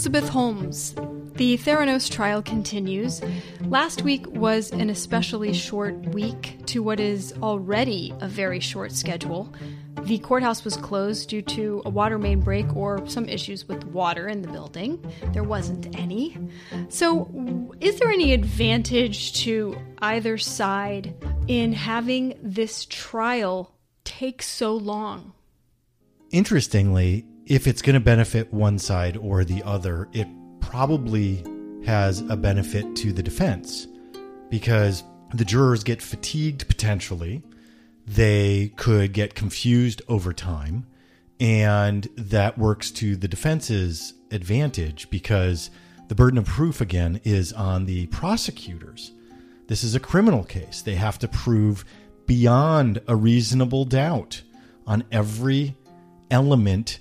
Elizabeth Holmes. The Theranos trial continues. Last week was an especially short week to what is already a very short schedule. The courthouse was closed due to a water main break or some issues with water in the building. There wasn't any. So, is there any advantage to either side in having this trial take so long? Interestingly, if it's going to benefit one side or the other, it probably has a benefit to the defense because the jurors get fatigued potentially. They could get confused over time. And that works to the defense's advantage because the burden of proof, again, is on the prosecutors. This is a criminal case. They have to prove beyond a reasonable doubt on every element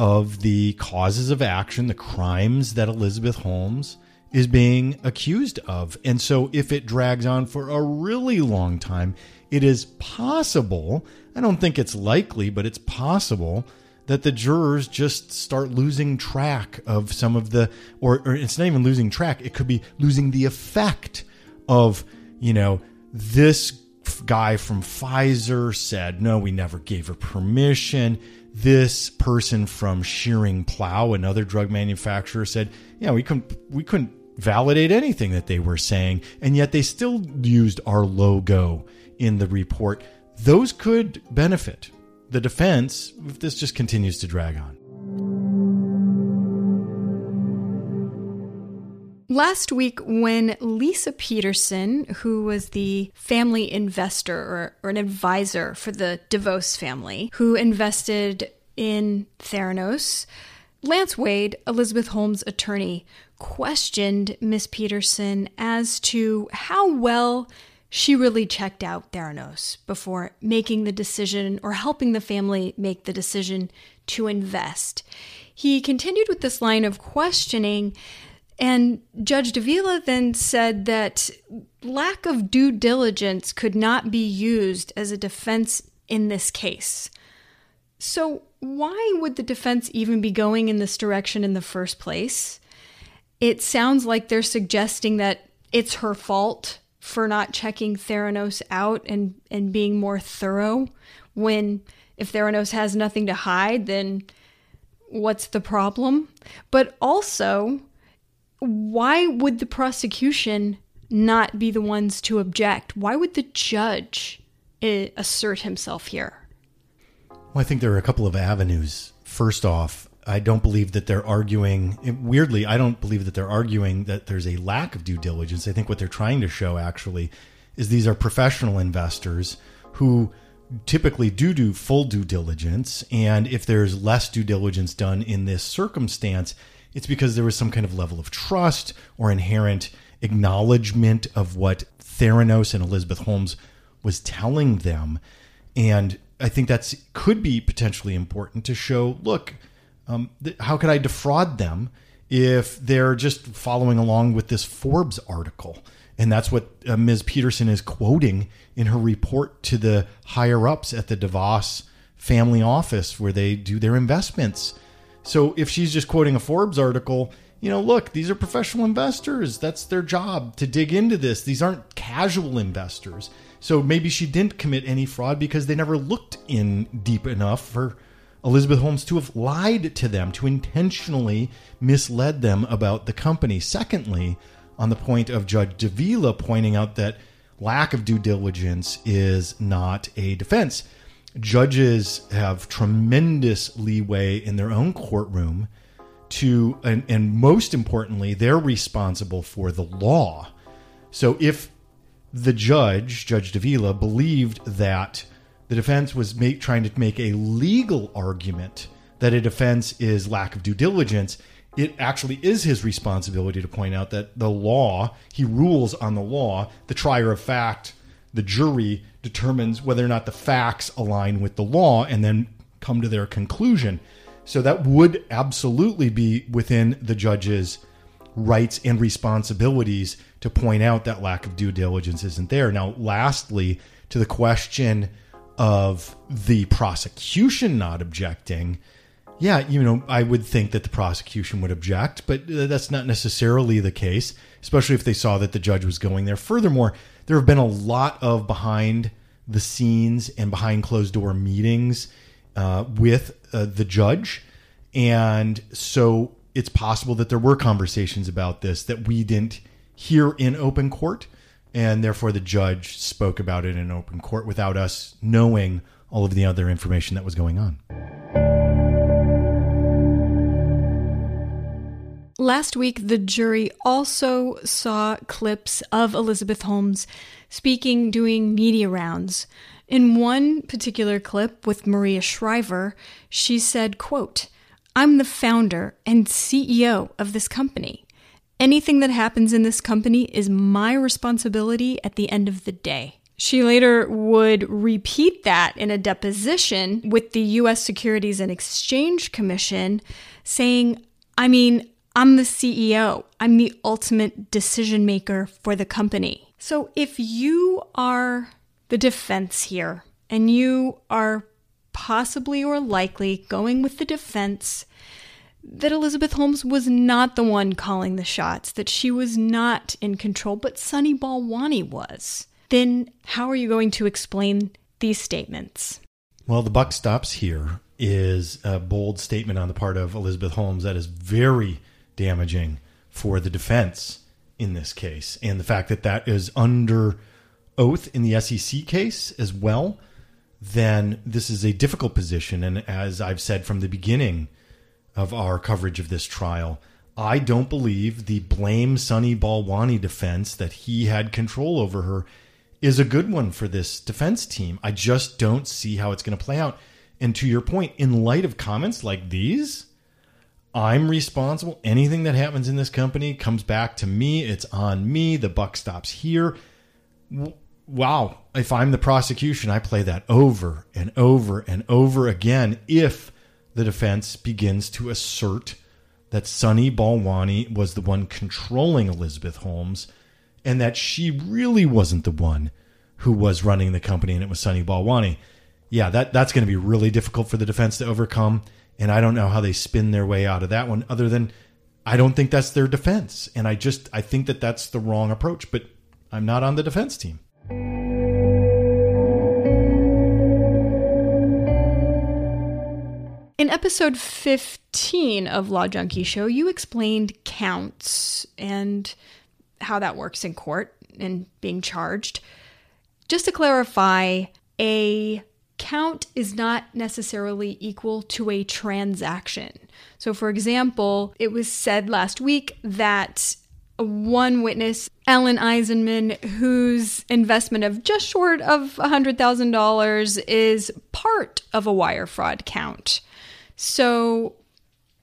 of the causes of action, the crimes that Elizabeth Holmes is being accused of. And so, if it drags on for a really long time, it is possible, I don't think it's likely, but it's possible that the jurors just start losing track of some of the, or, or it's not even losing track, it could be losing the effect of, you know, this guy from Pfizer said, no, we never gave her permission this person from Schering-Plough, another drug manufacturer, said, "Yeah, we couldn't we couldn't validate anything that they were saying, and yet they still used our logo in the report." Those could benefit the defense if this just continues to drag on. Last week, when Lisa Peterson, who was the family investor or, or, an advisor for the DeVos family, who invested in Theranos, Lance Wade, Elizabeth Holmes' attorney, questioned Miss Peterson as to how well she really checked out Theranos before making the decision or helping the family make the decision to invest. He continued with this line of questioning and Judge Davila then said that lack of due diligence could not be used as a defense in this case. So, why would the defense even be going in this direction in the first place? It sounds like they're suggesting that it's her fault for not checking Theranos out and, and being more thorough when if Theranos has nothing to hide, then what's the problem? But also, why would the prosecution not be the ones to object? Why would the judge eh, assert himself here? Well, I think there are a couple of avenues. First off, I don't believe that they're arguing. Weirdly, I don't believe that they're arguing that there's a lack of due diligence. I think what they're trying to show actually is these are professional investors who typically do do full due diligence. And if there's less due diligence done in this circumstance, it's because there was some kind of level of trust or inherent acknowledgement of what Theranos and Elizabeth Holmes was telling them. And I think that's could be potentially important to show look, um, th- how could I defraud them if they're just following along with this Forbes article? And that's what uh, Ms. Peterson is quoting in her report to the higher ups at the DeVos family office where they do their investments. So if she's just quoting a Forbes article, you know, look, these are professional investors. That's their job to dig into this. These aren't casual investors. So maybe she didn't commit any fraud because they never looked in deep enough for Elizabeth Holmes to have lied to them, to intentionally misled them about the company. Secondly, on the point of Judge Davila pointing out that lack of due diligence is not a defense judges have tremendous leeway in their own courtroom to, and, and most importantly, they're responsible for the law. So if the judge, Judge Davila, believed that the defense was make, trying to make a legal argument that a defense is lack of due diligence, it actually is his responsibility to point out that the law, he rules on the law, the trier of fact, the jury determines whether or not the facts align with the law and then come to their conclusion. So that would absolutely be within the judge's rights and responsibilities to point out that lack of due diligence isn't there. Now, lastly, to the question of the prosecution not objecting, yeah, you know, I would think that the prosecution would object, but uh, that's not necessarily the case, especially if they saw that the judge was going there. Furthermore, there have been a lot of behind the scenes and behind closed door meetings uh, with uh, the judge. And so it's possible that there were conversations about this that we didn't hear in open court. And therefore, the judge spoke about it in open court without us knowing all of the other information that was going on. Last week, the jury also saw clips of Elizabeth Holmes speaking, doing media rounds. In one particular clip with Maria Shriver, she said, quote, I'm the founder and CEO of this company. Anything that happens in this company is my responsibility at the end of the day. She later would repeat that in a deposition with the US Securities and Exchange Commission, saying, I mean, I'm the CEO. I'm the ultimate decision maker for the company. So if you are the defense here and you are possibly or likely going with the defense that Elizabeth Holmes was not the one calling the shots, that she was not in control, but Sunny Balwani was, then how are you going to explain these statements? Well, the buck stops here is a bold statement on the part of Elizabeth Holmes that is very damaging for the defense in this case. And the fact that that is under oath in the SEC case as well, then this is a difficult position. And as I've said from the beginning of our coverage of this trial, I don't believe the blame Sunny Balwani defense that he had control over her is a good one for this defense team. I just don't see how it's going to play out. And to your point, in light of comments like these, I'm responsible. Anything that happens in this company comes back to me. It's on me. The buck stops here. Wow. If I'm the prosecution, I play that over and over and over again if the defense begins to assert that Sunny Balwani was the one controlling Elizabeth Holmes and that she really wasn't the one who was running the company and it was Sunny Balwani. Yeah, that, that's going to be really difficult for the defense to overcome. And I don't know how they spin their way out of that one other than I don't think that's their defense. And I just I think that that's the wrong approach, but I'm not on the defense team. In episode 15 of Law Junkie Show, you explained counts and how that works in court and being charged. Just to clarify, a count is not necessarily equal to a transaction. So, for example, it was said last week that one witness, Alan Eisenman, whose investment of just short of $100,000 is part of a wire fraud count. So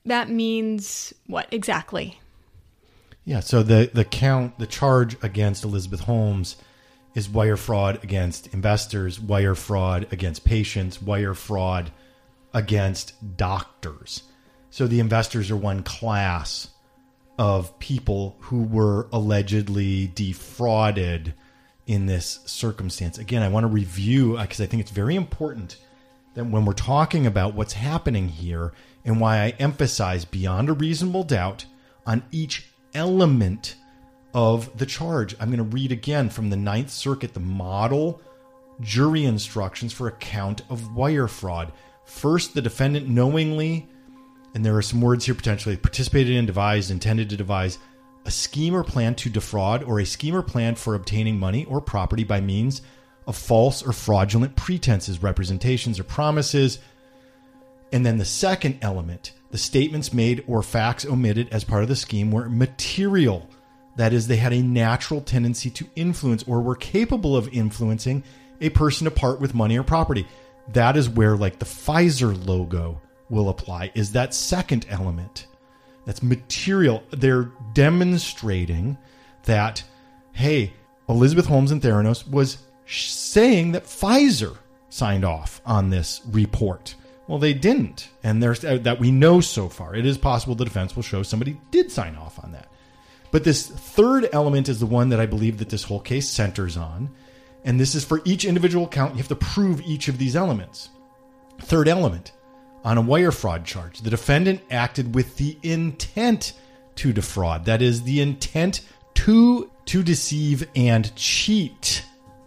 that means what exactly? Yeah, so the, the count, the charge against Elizabeth Holmes is wire fraud against investors, wire fraud against patients, wire fraud against doctors. So the investors are one class of people who were allegedly defrauded in this circumstance. Again, I want to review uh, because I think it's very important that when we're talking about what's happening here and why I emphasize beyond a reasonable doubt on each element of the charge. I'm going to read again from the Ninth Circuit the model jury instructions for a count of wire fraud. First, the defendant knowingly, and there are some words here potentially, participated in, devised, intended to devise a scheme or plan to defraud, or a scheme or plan for obtaining money or property by means of false or fraudulent pretenses, representations, or promises. And then the second element the statements made or facts omitted as part of the scheme were material. That is, they had a natural tendency to influence or were capable of influencing a person to part with money or property. That is where, like, the Pfizer logo will apply, is that second element. That's material. They're demonstrating that, hey, Elizabeth Holmes and Theranos was saying that Pfizer signed off on this report. Well, they didn't, and there's uh, that we know so far. It is possible the defense will show somebody did sign off on that. But this third element is the one that I believe that this whole case centers on, and this is for each individual count. You have to prove each of these elements. Third element on a wire fraud charge, the defendant acted with the intent to defraud. That is the intent to to deceive and cheat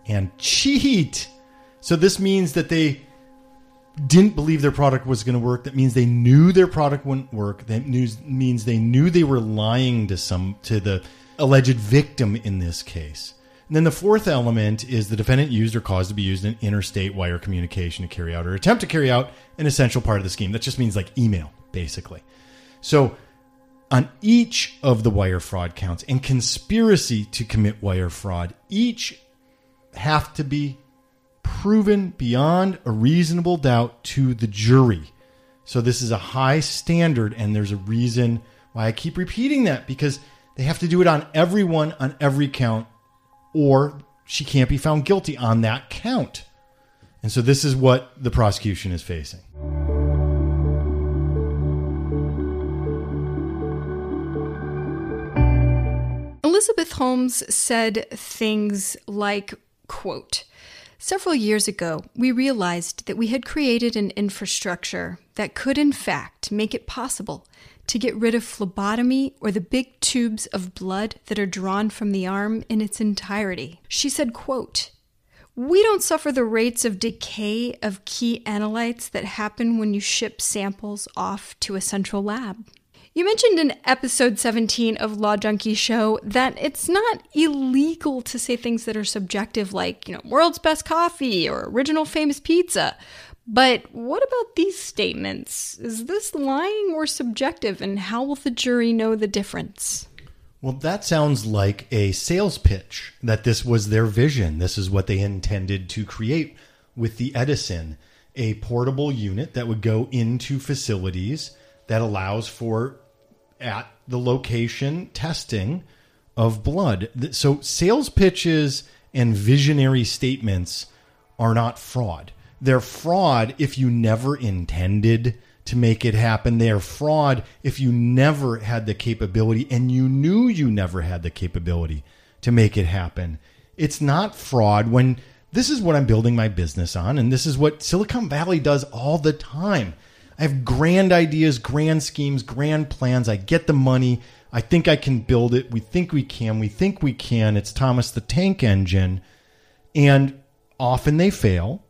and cheat. So this means that they didn't believe their product was going to work. That means they knew their product wouldn't work. That means they knew they were lying to some to the alleged victim in this case. And then the fourth element is the defendant used or caused to be used in interstate wire communication to carry out or attempt to carry out an essential part of the scheme. That just means like email, basically. So on each of the wire fraud counts and conspiracy to commit wire fraud, each have to be proven beyond a reasonable doubt to the jury. So this is a high standard, and there's a reason why I keep repeating that because they have to do it on everyone on every count, or she can't be found guilty on that count. And so this is what the prosecution is facing. Elizabeth Holmes said things like, quote, Several years ago, we realized that we had created an infrastructure that could, in fact, make it possible to get rid of phlebotomy or the big tubes of blood that are drawn from the arm in its entirety. She said, quote, we don't suffer the rates of decay of key analytes that happen when you ship samples off to a central lab. You mentioned in episode 17 of Law Junkie Show that it's not illegal to say things that are subjective, like, you know, world's best coffee or original famous pizza. But what about these statements? Is this lying or subjective, and how will the jury know the difference? Well, that sounds like a sales pitch that this was their vision. This is what they intended to create with the Edison a portable unit that would go into facilities that allows for at the location testing of blood. So sales pitches and visionary statements are not fraud. They're fraud if you never intended to make it happen. They are fraud if you never had the capability and you knew you never had the capability to make it happen. It's not fraud when this is what I'm building my business on, and this is what Silicon Valley does all the time. I have grand ideas, grand schemes, grand plans. I get the money. I think I can build it. We think we can. We think we can. It's Thomas the Tank Engine. And often they fail,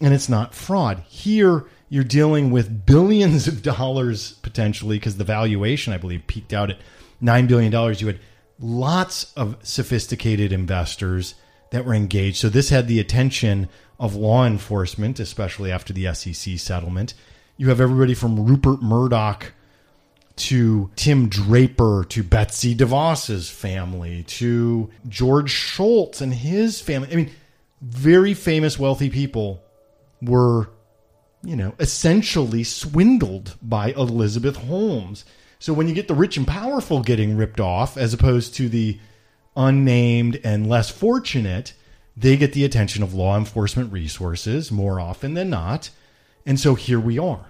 and it's not fraud. Here, you're dealing with billions of dollars potentially because the valuation, I believe, peaked out at $9 billion. You had lots of sophisticated investors that were engaged. So this had the attention of law enforcement, especially after the SEC settlement you have everybody from Rupert Murdoch to Tim Draper to Betsy DeVos's family to George Shultz and his family. I mean, very famous wealthy people were, you know, essentially swindled by Elizabeth Holmes. So when you get the rich and powerful getting ripped off as opposed to the unnamed and less fortunate, they get the attention of law enforcement resources more often than not. And so here we are.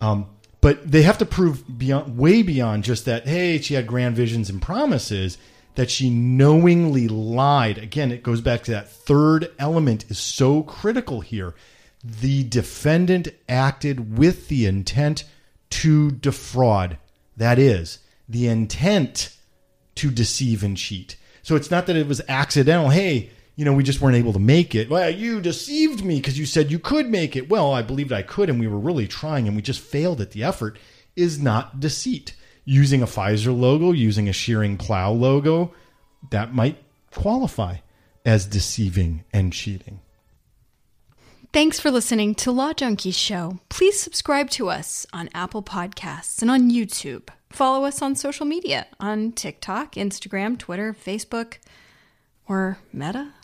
Um, but they have to prove beyond, way beyond just that. Hey, she had grand visions and promises. That she knowingly lied. Again, it goes back to that third element is so critical here. The defendant acted with the intent to defraud. That is, the intent to deceive and cheat. So it's not that it was accidental. Hey, you know, we just weren't able to make it. Well, you deceived me because you said you could make it. Well, I believed I could, and we were really trying, and we just failed at the effort. Is not deceit. Using a Pfizer logo, using a Schering-Plough logo, that might qualify as deceiving and cheating. Thanks for listening to Law Junkies Show. Please subscribe to us on Apple Podcasts and on YouTube. Follow us on social media on TikTok, Instagram, Twitter, Facebook, or Meta.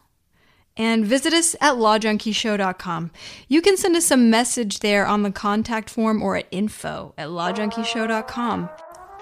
And visit us at lawjunkieshow.com. You can send us a message there on the contact form or at info at lawjunkieshow.com.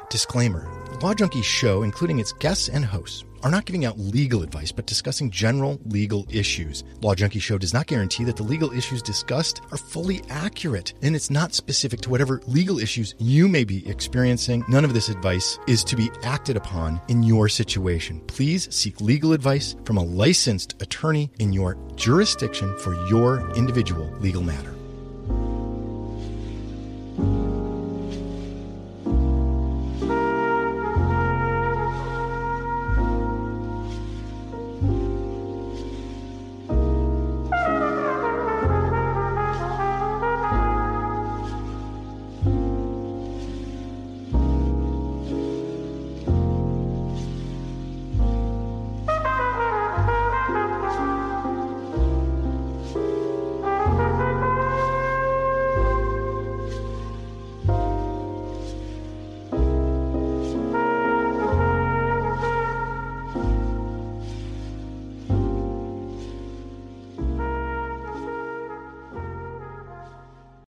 Disclaimer Law Junkie Show, including its guests and hosts, are not giving out legal advice, but discussing general legal issues. Law Junkie Show does not guarantee that the legal issues discussed are fully accurate, and it's not specific to whatever legal issues you may be experiencing. None of this advice is to be acted upon in your situation. Please seek legal advice from a licensed attorney in your jurisdiction for your individual legal matter.